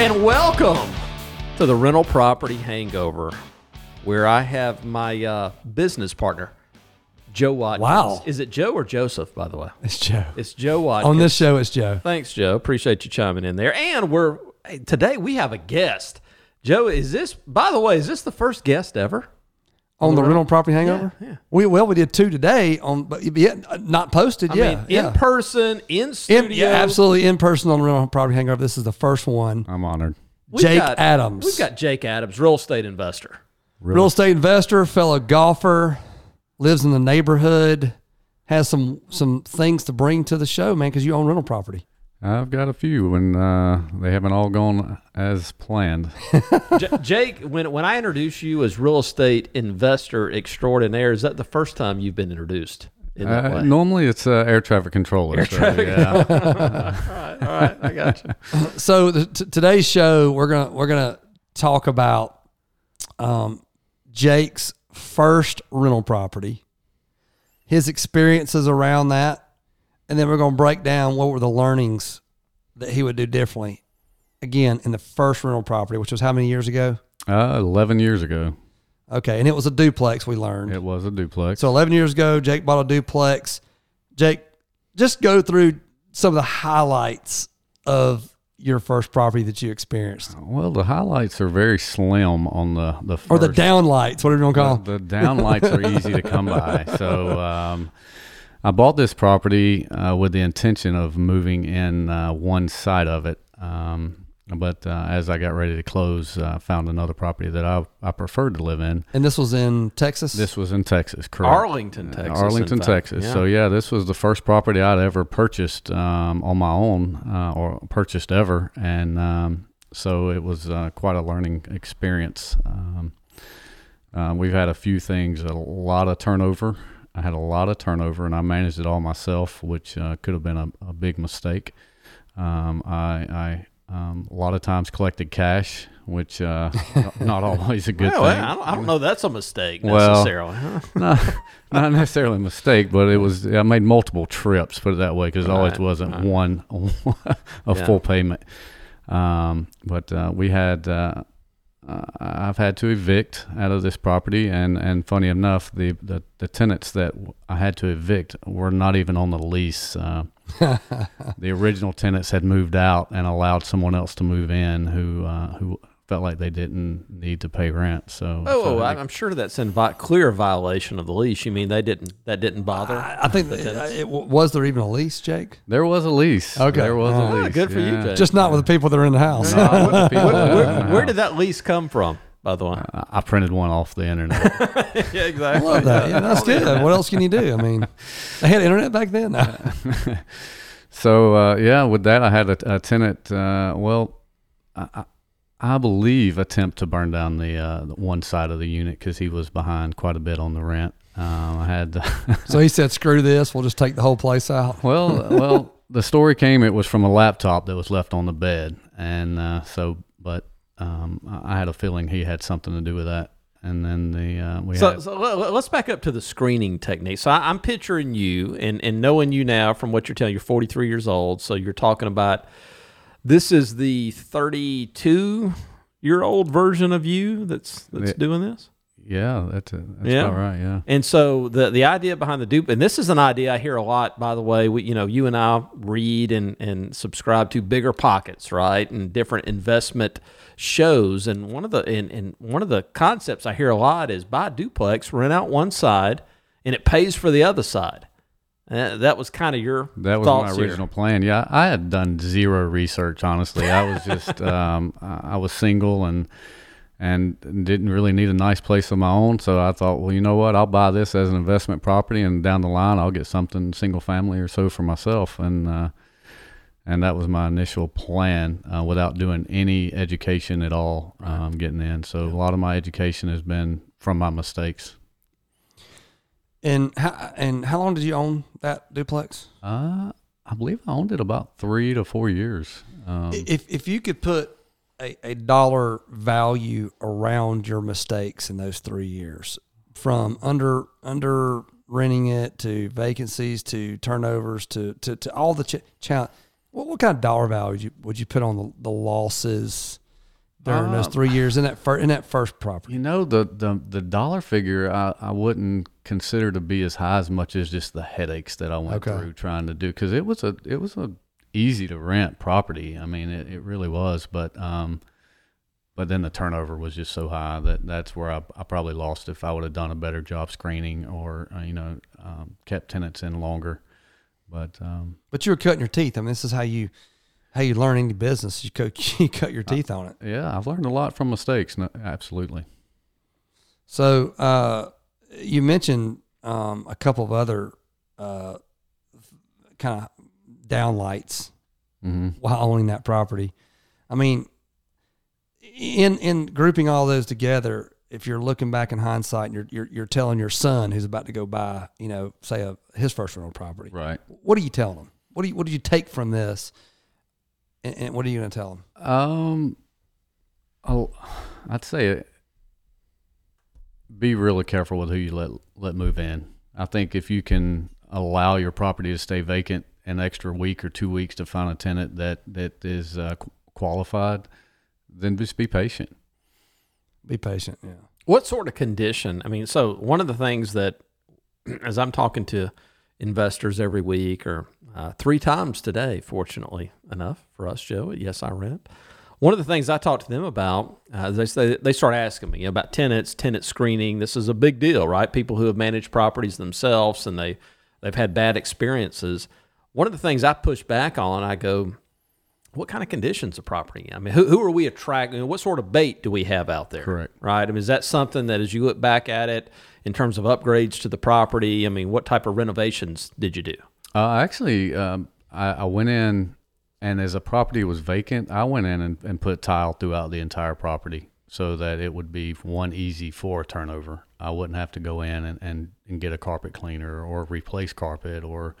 And welcome to the Rental Property Hangover, where I have my uh, business partner, Joe Watkins. Wow. Is it Joe or Joseph, by the way? It's Joe. It's Joe Watkins. On this show, it's Joe. Thanks, Joe. Appreciate you chiming in there. And we're today we have a guest. Joe, is this by the way, is this the first guest ever? On the rental property hangover? yeah. We well, we did two today on, but yet not posted. I yeah, mean, yeah. in person, in studio. In- yeah, absolutely in person on the rental property hangover. This is the first one. I'm honored. We've Jake got- Adams. We've got Jake Adams, real estate investor. Real estate investor, fellow golfer, lives in the neighborhood, has some some things to bring to the show, man. Because you own rental property. I've got a few, and uh, they haven't all gone as planned. J- Jake, when when I introduce you as real estate investor extraordinaire, is that the first time you've been introduced in that Uh, way? normally, it's uh, air traffic controller. so, yeah. All right, I got you. So the, t- today's show, we're gonna we're gonna talk about um, Jake's first rental property, his experiences around that, and then we're gonna break down what were the learnings that he would do differently. Again, in the first rental property, which was how many years ago? Uh, Eleven years ago, Okay, and it was a duplex. We learned. it was a duplex. So 11 years ago, Jake bought a duplex. Jake, just go through some of the highlights of your first property that you experienced, well, the highlights are very slim on the the first. or the downlights, whatever you want to call them. The, the downlights are easy to come by. So um, I bought this property uh, with the intention of moving in uh, one side of it. Um, but uh, as I got ready to close, uh, found another property that I, I preferred to live in. And this was in Texas. This was in Texas, correct? Arlington, Texas. in Arlington, fact. Texas. Yeah. So yeah, this was the first property I'd ever purchased um, on my own uh, or purchased ever, and um, so it was uh, quite a learning experience. Um, uh, we've had a few things, a lot of turnover. I had a lot of turnover, and I managed it all myself, which uh, could have been a, a big mistake. Um, I, I um, a lot of times collected cash, which uh, not- always a good Well, thing. I don't, I don't know. That's a mistake necessarily. huh? not, not necessarily a mistake, but it was. I made multiple trips, put it that way, because it always Right, wasn't right. one a Yeah. full payment. Um, but uh, we had. Uh, uh, I've had to evict out of this property, and, and funny enough, the, the, the tenants that I had to evict were not even on the lease. Uh, the original tenants had moved out and allowed someone else to move in who uh, who felt like they didn't need to pay rent. So, Oh, so I'm sure that's in vi- clear violation of the lease. You mean they didn't? That didn't bother? I, I think the that, tenants? it, was there even a lease, Jake? There was a lease. Okay. There was Ah, a lease. good for you. Jake. Just not with the people that are in the house. Not the where, where- live in the where did that lease come from? By the way. I I printed one off the internet. yeah, exactly. I exactly. love that. Yeah, that's good. What else can you do? I mean, they had internet back then. so uh, yeah, with that, I had a, a tenant. Uh, well, I, I I believe attempt to burn down the, uh, the one side of the unit because he was behind quite a bit on the rent. Um, I had so he said, "Screw this. We'll just take the whole place out." well, well, the story came. It was from a laptop that was left on the bed, and uh, so, but um, I I had a feeling he had something to do with that. And then the uh, we So, had so let- let- let's back up to the screening technique. So I, I'm picturing you and, and knowing you now from what you're telling. You're 43 years old, so you're talking about this is the 32 year old version of you that's that's doing this. yeah, that's, uh, that's Yeah. about right. Yeah. And so the the idea behind the dupe, and this is an idea I hear a lot. By the way, we you know you and I read and and subscribe to BiggerPockets, right, and different investment shows. And one of the and, and one of the concepts I hear a lot is buy duplex, rent out one side, and it pays for the other side. Uh, that was kind of your That was my here. original plan. Yeah, I had done zero research. Honestly, I was just um, I I was single and and didn't really need a nice place of my own. So I thought, well, you know what? I'll buy this as an investment property, and down the line, I'll get something single family or so for myself. And uh, and that was my initial plan, uh, without doing any education at all, um, getting in. So a lot of my education has been from my mistakes. And how and how long did you own that duplex? Uh, I believe I owned it about three to four years. Um, If if you could put a, a dollar value around your mistakes in those three years, from under under renting it to vacancies to turnovers to to, to all the ch- challenge, What, what kind of dollar value would you, would you put on the, the losses during those Um, three years in that fir- in that first property? You know, the the, the dollar figure I, I wouldn't consider to be as high as much as just the headaches that I went Okay. through trying to do because it was a it was a easy to rent property. I mean, it, it really was, but um, but then the turnover was just so high that that's where I, I probably lost if I would have done a better job screening or uh, you know um, kept tenants in longer. But um, But you were cutting your teeth. I mean, this is how you how you learn any business. You cut you cut your teeth on it. yeah, I've learned a lot from mistakes. No, absolutely. So uh, you mentioned um, a couple of other uh, kind of downlights hmm while owning that property. I mean, in in grouping all those together, if you're looking back in hindsight and you're you're, you're telling your son who's about to go buy, you know, say a his first rental property, Right. what are you telling him? What do you what do you take from this? And, and what are you going to tell him? Um, oh, I'd say it, be really careful with who you let let move in. I think if you can allow your property to stay vacant an extra week or two weeks to find a tenant that that is uh, qualified, then just be patient. Be patient. Yeah. What sort of condition? I mean, so one of the things that, as I'm talking to investors every week or uh, three times today, fortunately enough for us, Joe, at YesiRent, one of the things I talk to them about, uh, they say they start asking me about tenants, tenant screening. This is a big deal, right? People who have managed properties themselves and they they've had bad experiences. One of the things I push back on, I go, what kind of conditions of property? I mean, who, who are we attracting? What sort of bait do we have out there? Correct. Right. I mean, is that something that as you look back at it in terms of upgrades to the property? I mean, what type of renovations did you do? Uh, actually, um, I, I went in, and as a property was vacant, I went in and, and put tile throughout the entire property so that it would be one easy floor turnover. I wouldn't have to go in and, and, and get a carpet cleaner or replace carpet or.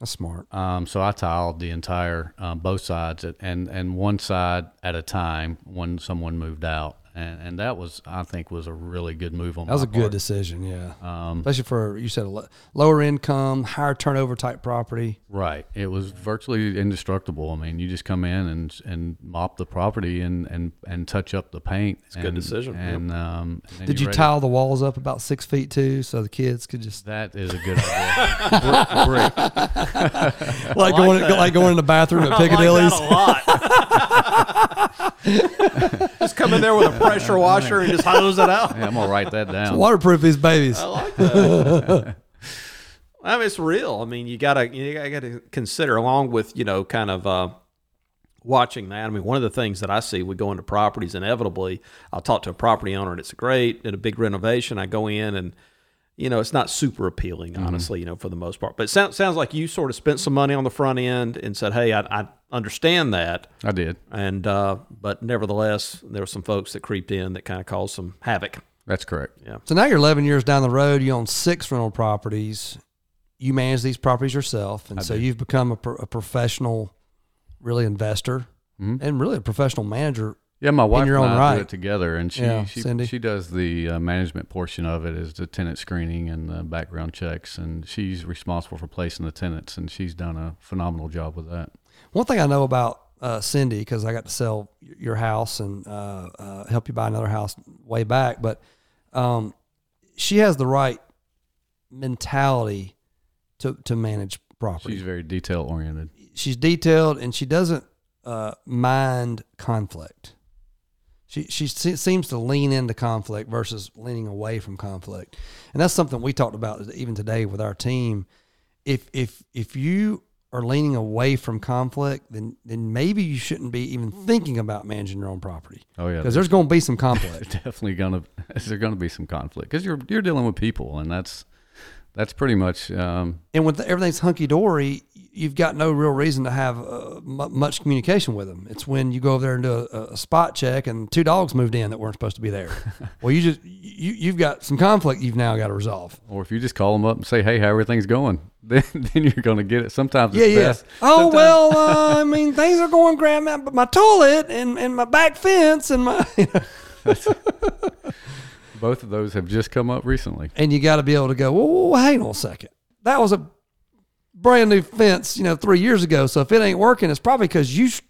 That's smart. Um, so I tiled the entire um, both sides at, and and one side at a time when someone moved out, and and that was I think was a really good move on That was my a good decision. Yeah. Um, Especially for you said a lo- lower income, higher turnover type property. Right. It was virtually indestructible. I mean, you just come in and and mop the property and and, and touch up the paint. It's a good decision, yep. And um, and Did you're ready. tile the walls up about six feet too, so the kids could just That is a good idea. Brick, brick. like, going like going in the bathroom at Piccadilly's? Like a lot. just come in there with a pressure washer and just hose it out. Yeah, I'm gonna write that down. Waterproof these babies. I like that. I mean, it's real. I mean, you gotta you gotta consider along with you know kind of uh, watching that. I mean, one of the things that I see, we go into properties inevitably. I'll talk to a property owner and it's great, did a big renovation. I go in and you know it's not super appealing, honestly. You know, for the most part. But it sounds sounds like you sort of spent some money on the front end and said, hey, I, I understand that, I did. and uh, but nevertheless, there were some folks that creeped in that kind of caused some havoc. That's correct. Yeah. So now you're 11 years down the road. You own six rental properties. You manage these properties yourself, and I so do. you've become a, pro- a professional, really investor, Mhm. and really a professional manager. Yeah, my wife and I right. do it together, and she Yeah, she, Cindy. she does the uh, management portion of it, is the tenant screening and the background checks, and she's responsible for placing the tenants, and she's done a phenomenal job with that. One thing I know about uh, Cindy because I got to sell your house and uh, uh, help you buy another house way back, but um, she has the right mentality to to manage property. She's very detail oriented. she's detailed and she doesn't uh, mind conflict. She she seems to lean into conflict versus leaning away from conflict, and that's something we talked about even today with our team. If if if you are leaning away from conflict, then then maybe you shouldn't be even thinking about managing your own property Oh yeah, because there's going to be some conflict. definitely gonna there's going to be some conflict because you're you're dealing with people, and that's that's pretty much um, and when everything's hunky dory, you've got no real reason to have uh, mu much communication with them. It's when you go over there and do a, a spot check, and two dogs moved in that weren't supposed to be there. well, you just you you've got some conflict you've now got to resolve. or if you just call them up and say, "Hey, how everything's going," then then you're going to get it. Sometimes Yeah, it's yeah. best. Oh Sometimes- well, uh, I mean things are going great, man, but my toilet and, and my back fence and my you know, both of those have just come up recently. and you got to be able to go. Well, hang on a second. That was a brand new fence, you know, three years ago. So if it ain't working, it's probably because you sh-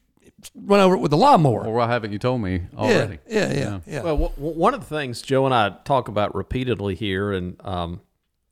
run over it with the lawnmower. Or why haven't you told me yeah, already? yeah, yeah, yeah. Well, w- w- one of the things Joe and I talk about repeatedly here, and um,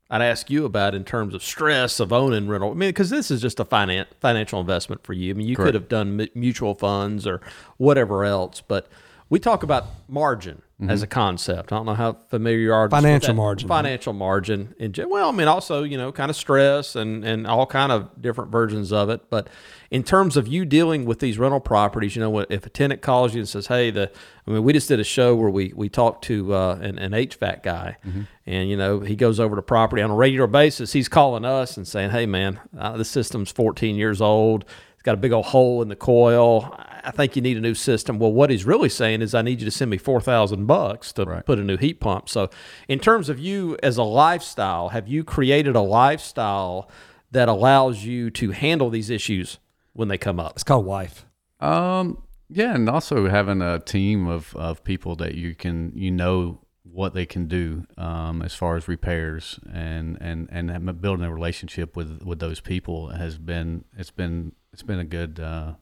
I'd ask you about in terms of stress of owning rental. I mean, because this is just a finan- financial investment for you. I mean, you could have done mu- mutual funds or whatever else, but we talk about margin as a concept. I don't know how familiar you are. Financial margin. Financial margin. In, gen- well, I mean, also you know, kind of stress and and all kind of different versions of it. But in terms of you dealing with these rental properties, you know, what if a tenant calls you and says, "Hey, the," I mean, we just did a show where we we talked to uh, an, an HVAC guy, and you know, he goes over to property on a regular basis. He's calling us and saying, "Hey, man, uh, the system's 14 years old." It's got a big old hole in the coil. I think you need a new system. Well, what he's really saying is, I need you to send me four thousand bucks to Right. put a new heat pump. So, in terms of you as a lifestyle, have you created a lifestyle that allows you to handle these issues when they come up? It's called wife. Um, yeah, and also having a team of, of people that you can you know what they can do um, as far as repairs and and and building a relationship with with those people has been it's been it's been a good uh,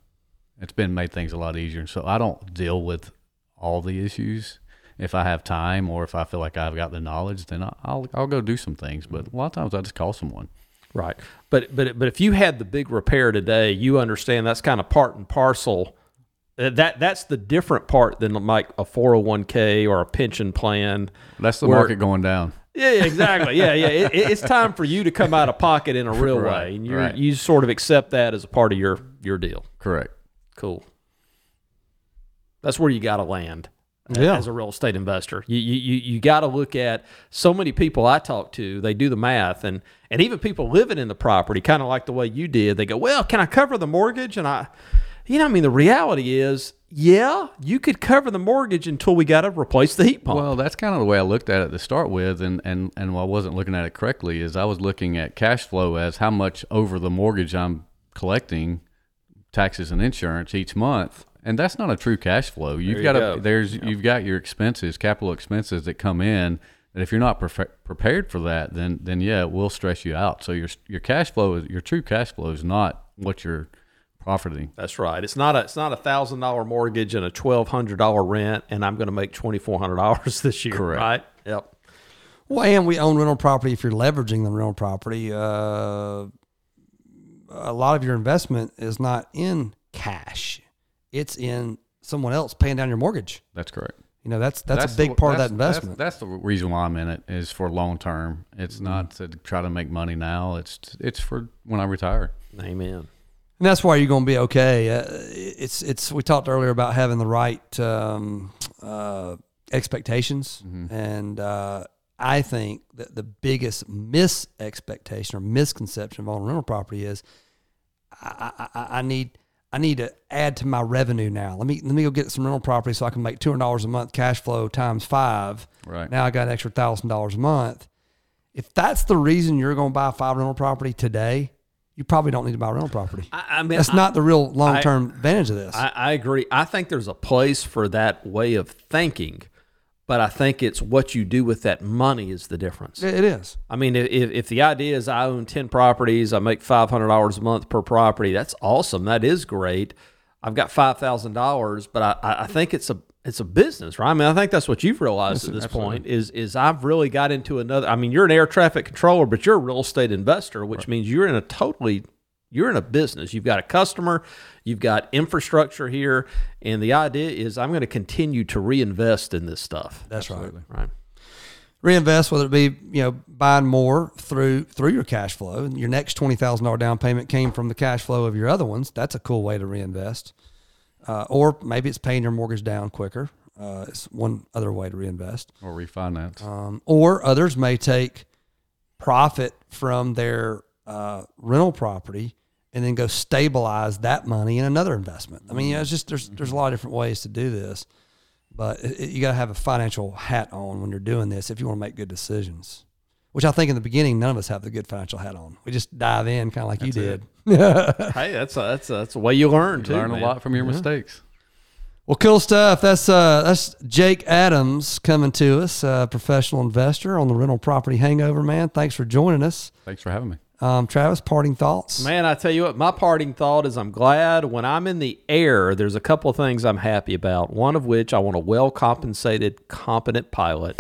it's been made things a lot easier. So I don't deal with all the issues. If I have time or if I feel like I've got the knowledge, then I'll I'll go do some things. But a lot of times I just call someone. Right. But but but if you had the big repair today, you understand that's kind of part and parcel. Uh, That that's the different part than like a 401k or a pension plan. That's the Where- market going down. Yeah, yeah, exactly. Yeah, yeah. It, it- it's time for you to come out of pocket in a real Right, way, and you right. you sort of accept that as a part of your your deal. Correct. Cool. That's where you got to land Yeah. as a real estate investor. You you you, you got to look at so many people I talk to. They do the math, and and even people living in the property, kind of like the way you did. They go, "Well, can I cover the mortgage?" And I, you know, I mean, the reality is, yeah, you could cover the mortgage until we got to replace the heat pump. Well, that's kind of the way I looked at it to start with, and and and I wasn't looking at it correctly. Is I was looking at cash flow as how much over the mortgage I'm collecting, taxes and insurance each month, and that's not a true cash flow. You've you got to go. there's you've got your expenses, capital expenses that come in. That if you're not prefe- prepared for that, then then yeah, it will stress you out. So your your cash flow is your true cash flow is not what you're profiting. That's right. It's not a it's not a thousand dollar mortgage and a twelve hundred dollar rent, and I'm going to make twenty four hundred dollars this year. Correct. Right. Yep. Well, and we own rental property. If you're leveraging the rental property, uh, a lot of your investment is not in cash; it's in someone else paying down your mortgage. That's correct. You know, that's that's, a the- big part of that that's- that's- investment. That's, the reason why I'm in it is for long term. It's Mm-hmm. not to try to make money now. It's it's for when I retire. Amen. And that's why you're going to be okay. Uh, it's it's we talked earlier about having the right um, uh, expectations, and uh, I think that the biggest mis expectation or misconception of owning rental property is I, I, I- I need I need to add to my revenue now. Let me let me go get some rental property so I can make two hundred dollars a month cash flow times five. Right. now, I got an extra thousand dollars a month. If that's the reason you're going to buy five rental property today, you probably don't need to buy a rental property. I, I mean, That's I- not the real long term advantage of this. I, I agree. I think there's a place for that way of thinking, but I think it's what you do with that money is the difference. it is. I mean, if, if the idea is I own 10 properties, I make $500 a month per property, that's awesome. That is great. I've got $5,000, but I I think it's a it's a business, right? I mean, I think that's what you've realized at this point is is I've really got into another. I mean, you're an air traffic controller, but you're a real estate investor, which means you're in a totally you're in a business. You've got a customer, you've got infrastructure here, and the idea is I'm going to continue to reinvest in this stuff. That's right. Right. Reinvest, whether it be you know buying more through through your cash flow. And your next twenty thousand dollar down payment came from the cash flow of your other ones. That's a cool way to reinvest. Uh, or maybe it's paying your mortgage down quicker. Uh, it's one other way to reinvest. Or refinance. Um, or others may take profit from their uh, rental property and then go stabilize that money in another investment. I mean, you know, it's just there's there's a lot of different ways to do this, but it, it- you got to have a financial hat on when you're doing this if you want to make good decisions. Which I think in the beginning none of us have the good financial hat on. We just dive in kind of like you did. Hey, that's a, that's a, that's a way you learn too. Learn man. a lot from your mistakes. Well, cool stuff. That's uh, that's Jake Adams coming to us, uh, professional investor on the rental property hangover. Man, thanks for joining us. Thanks for having me. Um, Travis, parting thoughts? Man, I tell you what, my parting thought is I'm glad when I'm in the air, there's a couple of things I'm happy about. One of which I want a well compensated, competent pilot.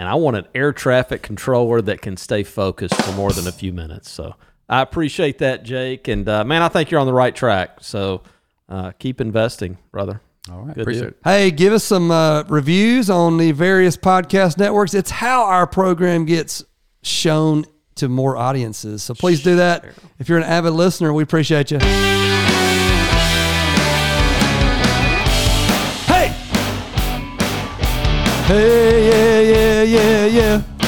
And I want an air traffic controller that can stay focused for more than a few minutes. So I appreciate that, Jake. And uh, man, I think you're on the right track. So uh, keep investing, brother. All right. Good Appreciate deal. it. Hey, give us some uh, reviews on the various podcast networks. It's how our program gets shown to more audiences. So please do that. If you're an avid listener, we appreciate you. Hey, yeah, yeah, yeah, yeah.